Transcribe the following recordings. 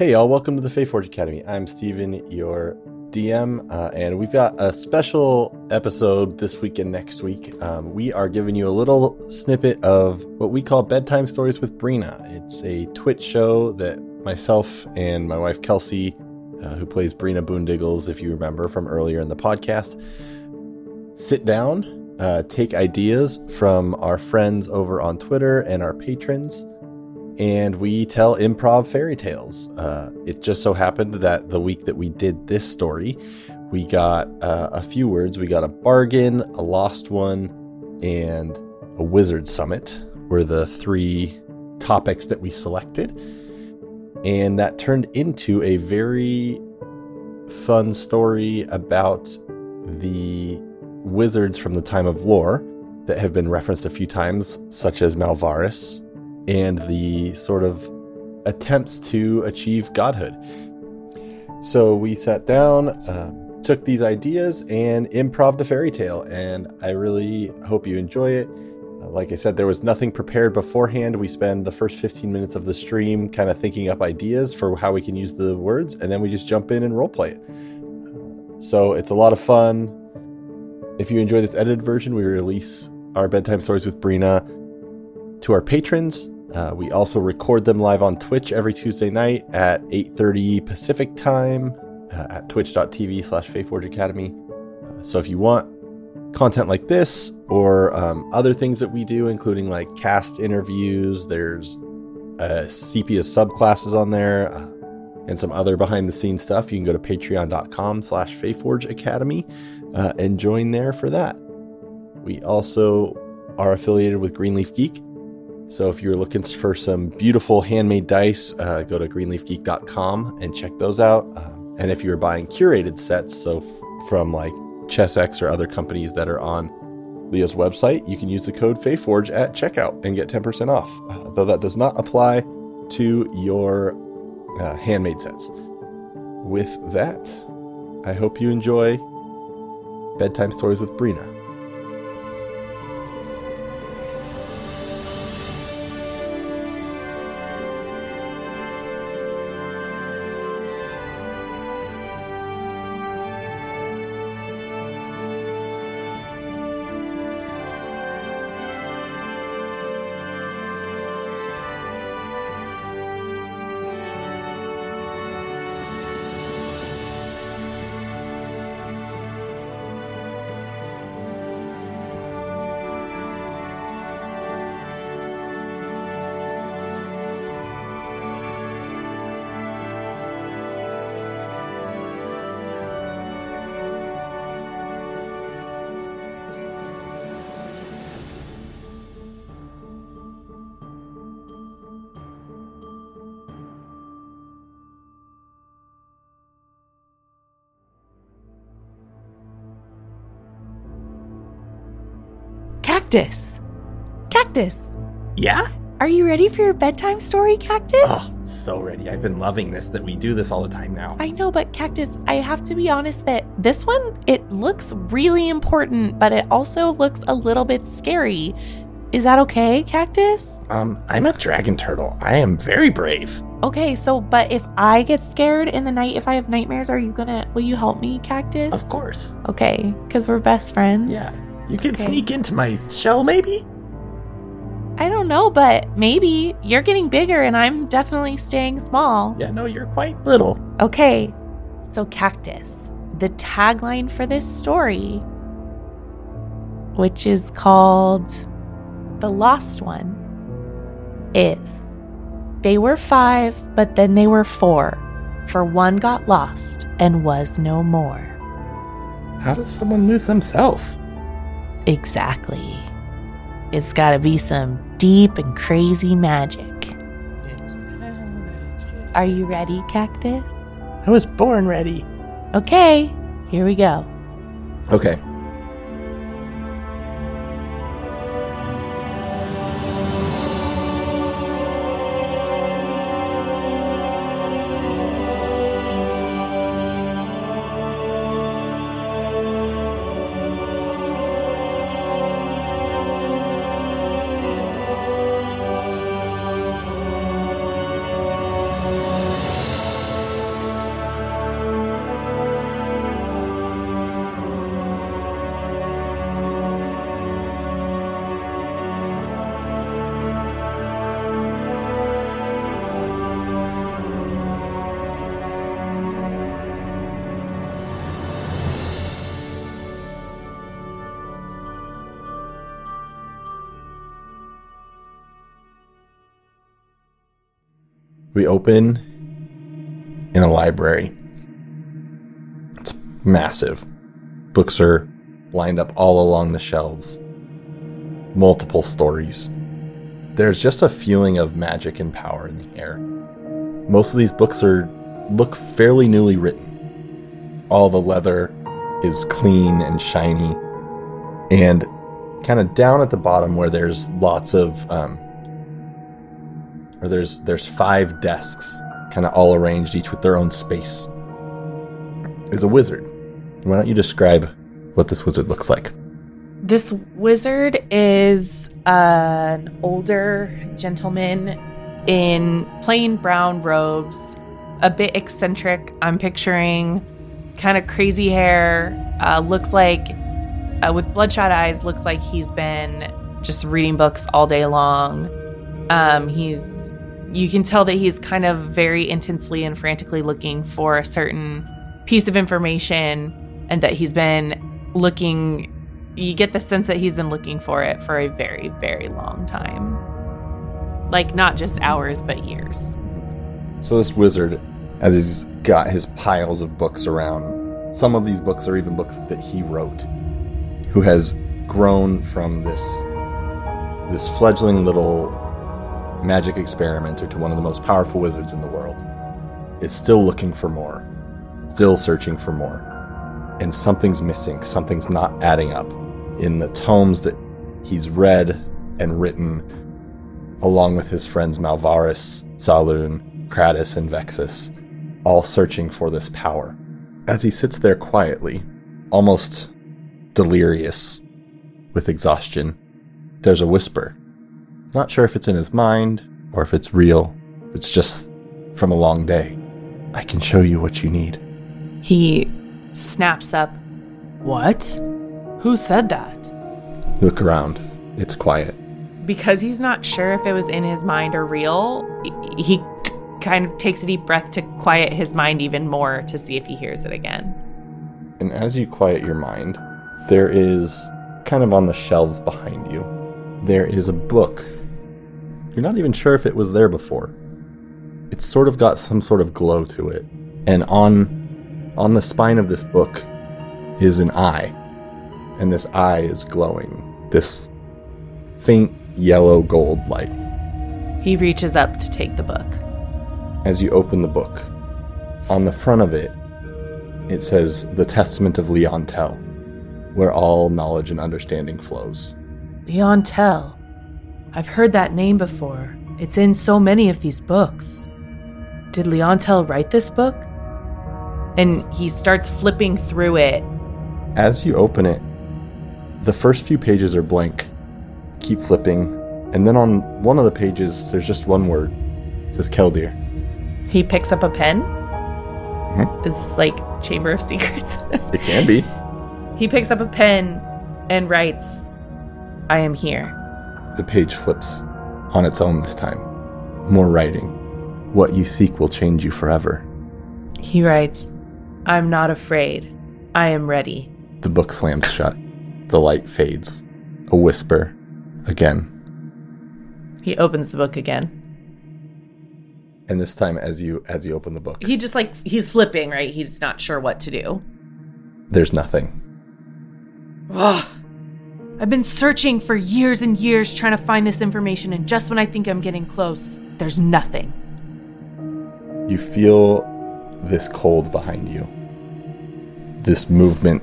Hey, y'all, welcome to the Fae Forge Academy. I'm Steven, your DM, uh, and we've got a special episode this week and next week. Um, we are giving you a little snippet of what we call Bedtime Stories with Brina. It's a Twitch show that myself and my wife Kelsey, uh, who plays Brina Boondiggles, if you remember from earlier in the podcast, sit down, uh, take ideas from our friends over on Twitter and our patrons and we tell improv fairy tales. Uh, it just so happened that the week that we did this story, we got uh, a few words. We got a bargain, a lost one, and a wizard summit were the three topics that we selected. And that turned into a very fun story about the wizards from the time of lore that have been referenced a few times, such as Malvaris, and the sort of attempts to achieve godhood. So we sat down, um, took these ideas, and improv a fairy tale. And I really hope you enjoy it. Uh, like I said, there was nothing prepared beforehand. We spend the first 15 minutes of the stream kind of thinking up ideas for how we can use the words, and then we just jump in and role play it. Uh, so it's a lot of fun. If you enjoy this edited version, we release our bedtime stories with Brina to our patrons. Uh, we also record them live on Twitch every Tuesday night at 8.30 Pacific time uh, at twitch.tv slash Faeforge Academy. Uh, so if you want content like this or um, other things that we do, including like cast interviews, there's uh, Sepia subclasses on there, uh, and some other behind the scenes stuff, you can go to patreon.com slash Faeforge Academy uh, and join there for that. We also are affiliated with Greenleaf Geek, so if you're looking for some beautiful handmade dice, uh, go to greenleafgeek.com and check those out. Um, and if you're buying curated sets, so f- from like Chessex or other companies that are on Leo's website, you can use the code FAEFORGE at checkout and get 10% off, uh, though that does not apply to your uh, handmade sets. With that, I hope you enjoy Bedtime Stories with Brina. Cactus. Cactus. Yeah? Are you ready for your bedtime story, Cactus? Oh, so ready. I've been loving this that we do this all the time now. I know, but Cactus, I have to be honest that this one, it looks really important, but it also looks a little bit scary. Is that okay, Cactus? Um, I'm a dragon turtle. I am very brave. Okay, so but if I get scared in the night, if I have nightmares, are you gonna will you help me, Cactus? Of course. Okay, because we're best friends. Yeah. You can Okay. sneak into my shell, maybe? I don't know, but maybe you're getting bigger and I'm definitely staying small. Yeah, no, you're quite little. Okay, so Cactus, the tagline for this story, which is called The Lost One, is They were five, but then they were four, for one got lost and was no more. How does someone lose themselves? Exactly. It's gotta be some deep and crazy magic. It's magic. Are you ready, Cactus? I was born ready. Okay, here we go. Okay. We open in a library. It's massive. Books are lined up all along the shelves, multiple stories. There's just a feeling of magic and power in the air. Most of these books are look fairly newly written. All the leather is clean and shiny, and kind of down at the bottom where there's lots of um, or there's there's five desks kind of all arranged each with their own space is a wizard why don't you describe what this wizard looks like This wizard is an older gentleman in plain brown robes, a bit eccentric. I'm picturing kind of crazy hair. Uh, looks like, uh, with bloodshot eyes, looks like he's been just reading books all day long. Um, he's, you can tell that he's kind of very intensely and frantically looking for a certain piece of information and that he's been looking you get the sense that he's been looking for it for a very, very long time. Like, not just hours, but years. so this wizard as he's got his piles of books around some of these books are even books that he wrote who has grown from this this fledgling little magic experimenter to one of the most powerful wizards in the world. Is still looking for more still searching for more. And something's missing something's not adding up in the tomes that he's read and written along with his friends malvaris saloon kratos and vexus all searching for this power. As he sits there quietly almost delirious with exhaustion there's a whisper not sure if it's in his mind or if it's real if it's just from a long day i can show you what you need He snaps up. What? Who said that? look around it's quiet Because he's not sure if it was in his mind or real, he- he kind of takes a deep breath to quiet his mind even more to see if he hears it again. And as you quiet your mind, there is kind of on the shelves behind you, there is a book. You're not even sure if it was there before. It's sort of got some sort of glow to it. And on on the spine of this book is an eye. And this eye is glowing. This faint yellow gold light. He reaches up to take the book. As you open the book, on the front of it, it says The Testament of Leon Tell, where all knowledge and understanding flows. Leon Tell. I've heard that name before. It's in so many of these books. Did Leontel write this book? And he starts flipping through it. As you open it, the first few pages are blank. Keep flipping, and then on one of the pages, there's just one word. It says Keldir. He picks up a pen. Mhm. Is this like Chamber of Secrets? It can be. he picks up a pen and writes, I am here. The page flips on its own this time. More writing. What you seek will change you forever. He writes, I'm not afraid. I am ready. The book slams shut. The light fades. A whisper. Again. He opens the book again. And this time as you as you open the book, He just like, he's flipping, right? He's not sure what to do. there's nothing. I've been searching for years and years trying to find this information, and just when I think I'm getting close, there's nothing. You feel this cold behind you. This movement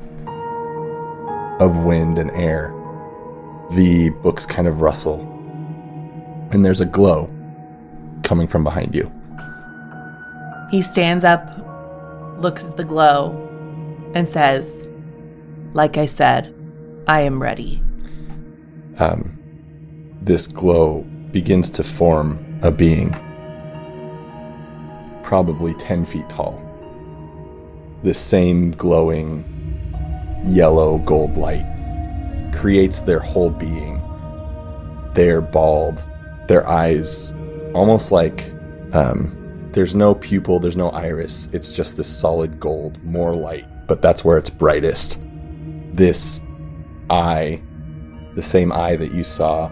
of wind and air. The books kind of rustle. And there's a glow coming from behind you. He stands up, looks at the glow, and says, Like I said, I am ready. Um, this glow begins to form a being, probably 10 feet tall. This same glowing yellow gold light creates their whole being. They're bald, their eyes almost like um, there's no pupil, there's no iris. It's just this solid gold, more light, but that's where it's brightest. This eye, the same eye that you saw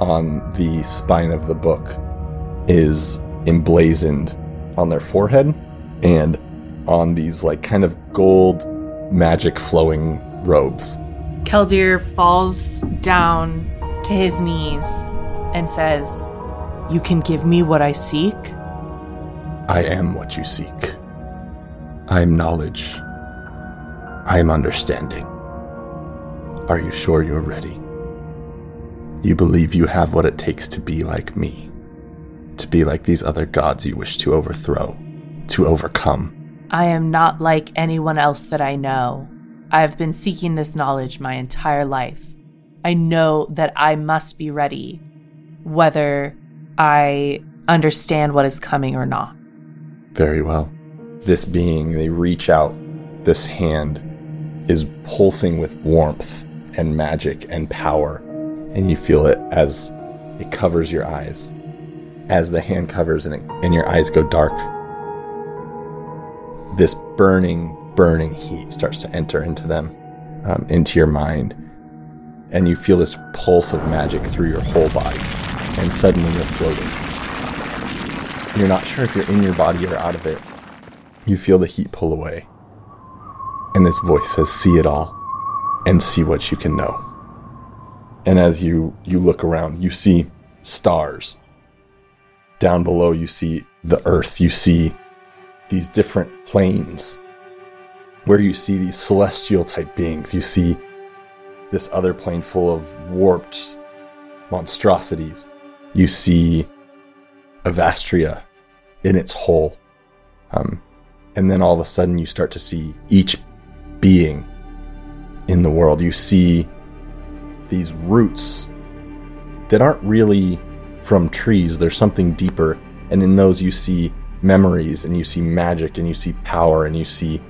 on the spine of the book, is emblazoned on their forehead and on these like kind of gold magic flowing robes. Keldir falls down to his knees and says, You can give me what I seek? I am what you seek. I am knowledge. I am understanding. Are you sure you're ready? You believe you have what it takes to be like me, to be like these other gods you wish to overthrow, to overcome. I am not like anyone else that I know. I have been seeking this knowledge my entire life. I know that I must be ready, whether I understand what is coming or not. Very well. This being, they reach out, this hand is pulsing with warmth and magic and power, and you feel it as it covers your eyes. As the hand covers and, it, and your eyes go dark, this burning, burning heat starts to enter into them, um, into your mind. And you feel this pulse of magic through your whole body. And suddenly you're floating. You're not sure if you're in your body or out of it. You feel the heat pull away. And this voice says, See it all and see what you can know. And as you, you look around, you see stars. Down below, you see the earth. You see these different planes where you see these celestial type beings. You see this other plane full of warped monstrosities. You see Avastria in its whole. Um, and then all of a sudden, you start to see each being in the world. You see these roots that aren't really from trees, there's something deeper. And in those, you see memories and you see magic and you see power and you see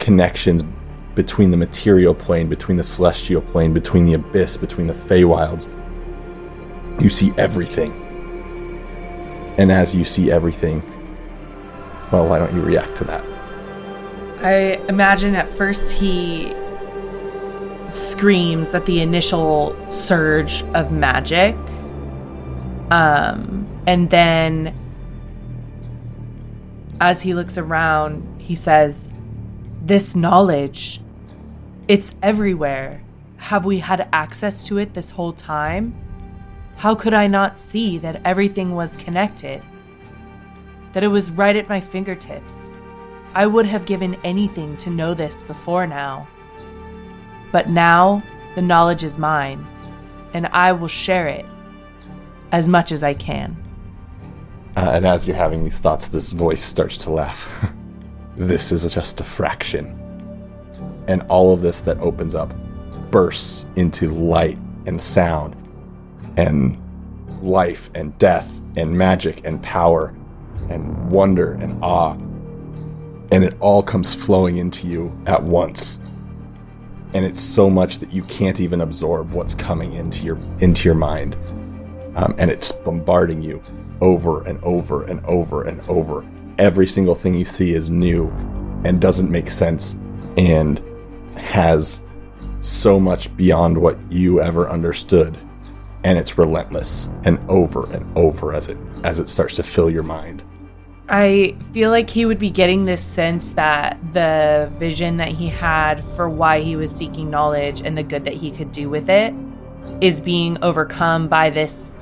connections between the material plane, between the celestial plane, between the abyss, between the Feywilds. You see everything. And as you see everything, well, why don't you react to that? I imagine at first he screams at the initial surge of magic. Um, and then as he looks around, he says, This knowledge, it's everywhere. Have we had access to it this whole time? How could I not see that everything was connected? That it was right at my fingertips? I would have given anything to know this before now. But now the knowledge is mine, and I will share it as much as I can. Uh, and as you're having these thoughts, this voice starts to laugh. this is just a fraction. And all of this that opens up bursts into light and sound and life and death and magic and power and wonder and awe. And it all comes flowing into you at once. And it's so much that you can't even absorb what's coming into your into your mind. Um, and it's bombarding you over and over and over and over. Every single thing you see is new and doesn't make sense and has so much beyond what you ever understood and it's relentless and over and over as it as it starts to fill your mind. I feel like he would be getting this sense that the vision that he had for why he was seeking knowledge and the good that he could do with it is being overcome by this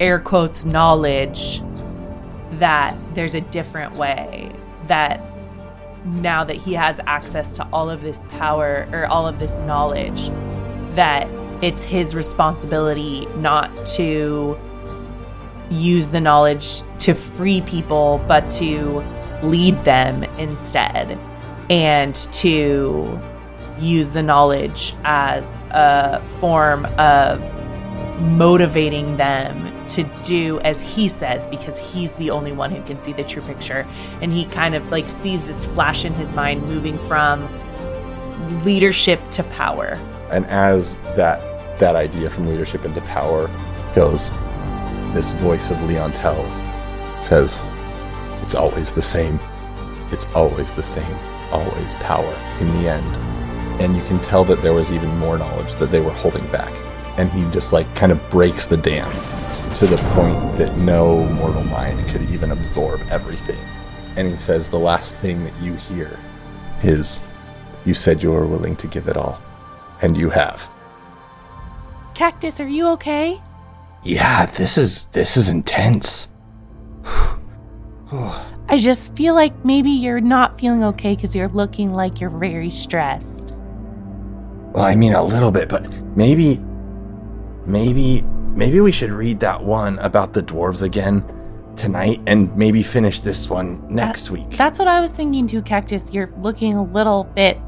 air quotes knowledge that there's a different way that now that he has access to all of this power or all of this knowledge that it's his responsibility not to use the knowledge to free people but to lead them instead and to use the knowledge as a form of motivating them to do as he says because he's the only one who can see the true picture. And he kind of like sees this flash in his mind moving from leadership to power. And as that that idea from leadership into power goes this voice of leontel says it's always the same it's always the same always power in the end and you can tell that there was even more knowledge that they were holding back and he just like kind of breaks the dam to the point that no mortal mind could even absorb everything. And he says the last thing that you hear is, You said you were willing to give it all. And you have. Cactus, are you okay? Yeah, this is this is intense. I just feel like maybe you're not feeling okay because you're looking like you're very stressed. Well, I mean a little bit, but maybe maybe maybe we should read that one about the dwarves again tonight and maybe finish this one next week. That's what I was thinking too, Cactus. You're looking a little bit.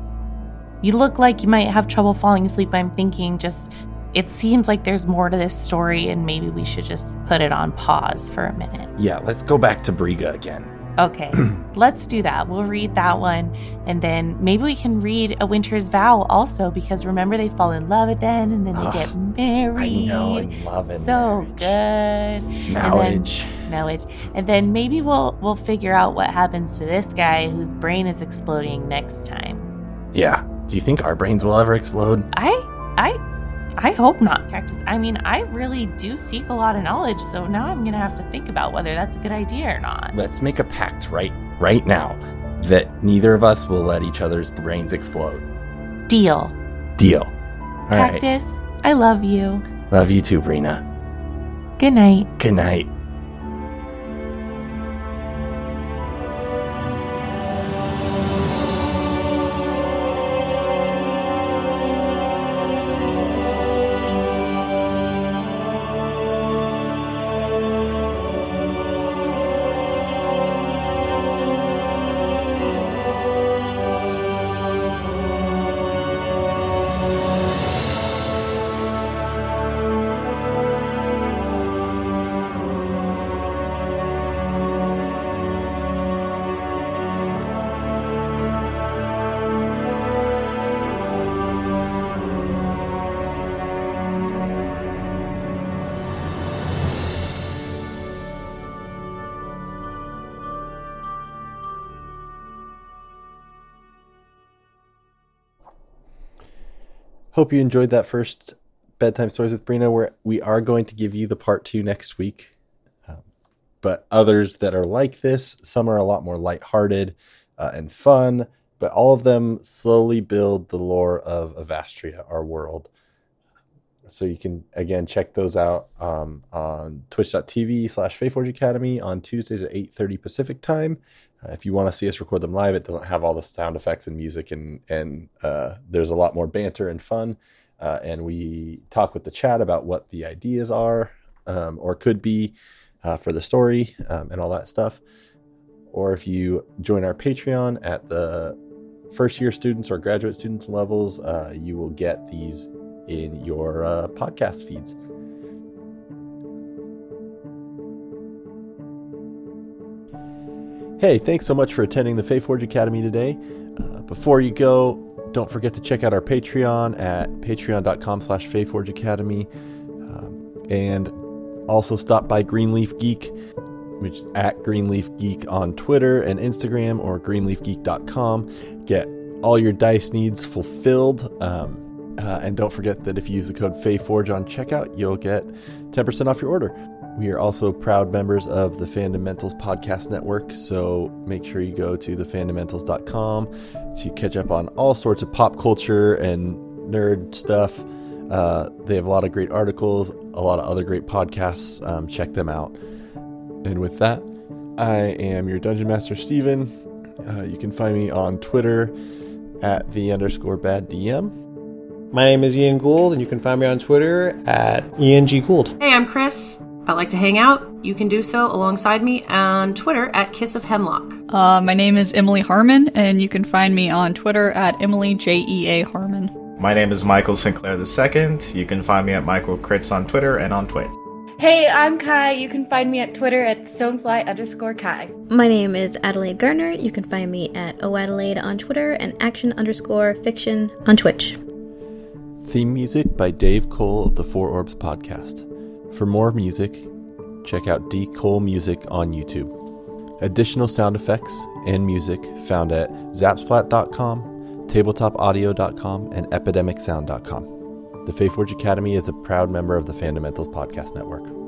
You look like you might have trouble falling asleep. I'm thinking just. It seems like there's more to this story, and maybe we should just put it on pause for a minute. yeah, let's go back to Briga again. Okay, let's do that. We'll read that one, and then maybe we can read A Winter's Vow also, because remember they fall in love at then, and then they Ugh, get married. I know and love and so marriage. good. Marriage. marriage. And then maybe we'll we'll figure out what happens to this guy whose brain is exploding next time. Yeah. Do you think our brains will ever explode? I I I hope not, Cactus. I mean, I really do seek a lot of knowledge, so now I'm gonna have to think about whether that's a good idea or not. Let's make a pact right right now that neither of us will let each other's brains explode. Deal. Deal. All right. Cactus, I love you. Love you too, Brina. Good night. Good night. Hope you enjoyed that first bedtime stories with Brina. Where we are going to give you the part two next week, um, but others that are like this, some are a lot more lighthearted uh, and fun. But all of them slowly build the lore of Avastria, our world. So you can again check those out um, on twitch.tv slash Faeforge Academy on Tuesdays at 8.30 Pacific time. Uh, if you want to see us record them live, it doesn't have all the sound effects and music and and uh, there's a lot more banter and fun. Uh, and we talk with the chat about what the ideas are um, or could be uh, for the story um, and all that stuff. Or if you join our Patreon at the first year students or graduate students levels, uh, you will get these in your uh, podcast feeds. Hey, thanks so much for attending the Fae Forge Academy today. Uh, before you go, don't forget to check out our Patreon at patreon.com slash Academy. Um, and also stop by Greenleaf Geek, which is at Greenleaf Geek on Twitter and Instagram or greenleafgeek.com. Get all your dice needs fulfilled. Um, uh, and don't forget that if you use the code FAEFORGE on checkout, you'll get 10% off your order. We are also proud members of the Fundamentals Podcast Network, so make sure you go to thefundamentals.com to catch up on all sorts of pop culture and nerd stuff. Uh, they have a lot of great articles, a lot of other great podcasts. Um, check them out. And with that, I am your Dungeon Master, Steven. Uh, you can find me on Twitter at the underscore bad DM. My name is Ian Gould, and you can find me on Twitter at Ian G. Gould. Hey, I'm Chris. I'd like to hang out. You can do so alongside me on Twitter at Kiss of Hemlock. Uh, my name is Emily Harmon, and you can find me on Twitter at Emily J E A Harmon. My name is Michael Sinclair II. You can find me at Michael Crits on Twitter and on Twitch. Hey, I'm Kai. You can find me at Twitter at stonefly underscore Kai. My name is Adelaide Garner. You can find me at oadelaide on Twitter and action underscore fiction on Twitch. Theme music by Dave Cole of the Four Orbs podcast. For more music, check out D Cole Music on YouTube. Additional sound effects and music found at zapsplat.com, tabletopaudio.com, and epidemicsound.com. The Faeforge Academy is a proud member of the Fundamentals Podcast Network.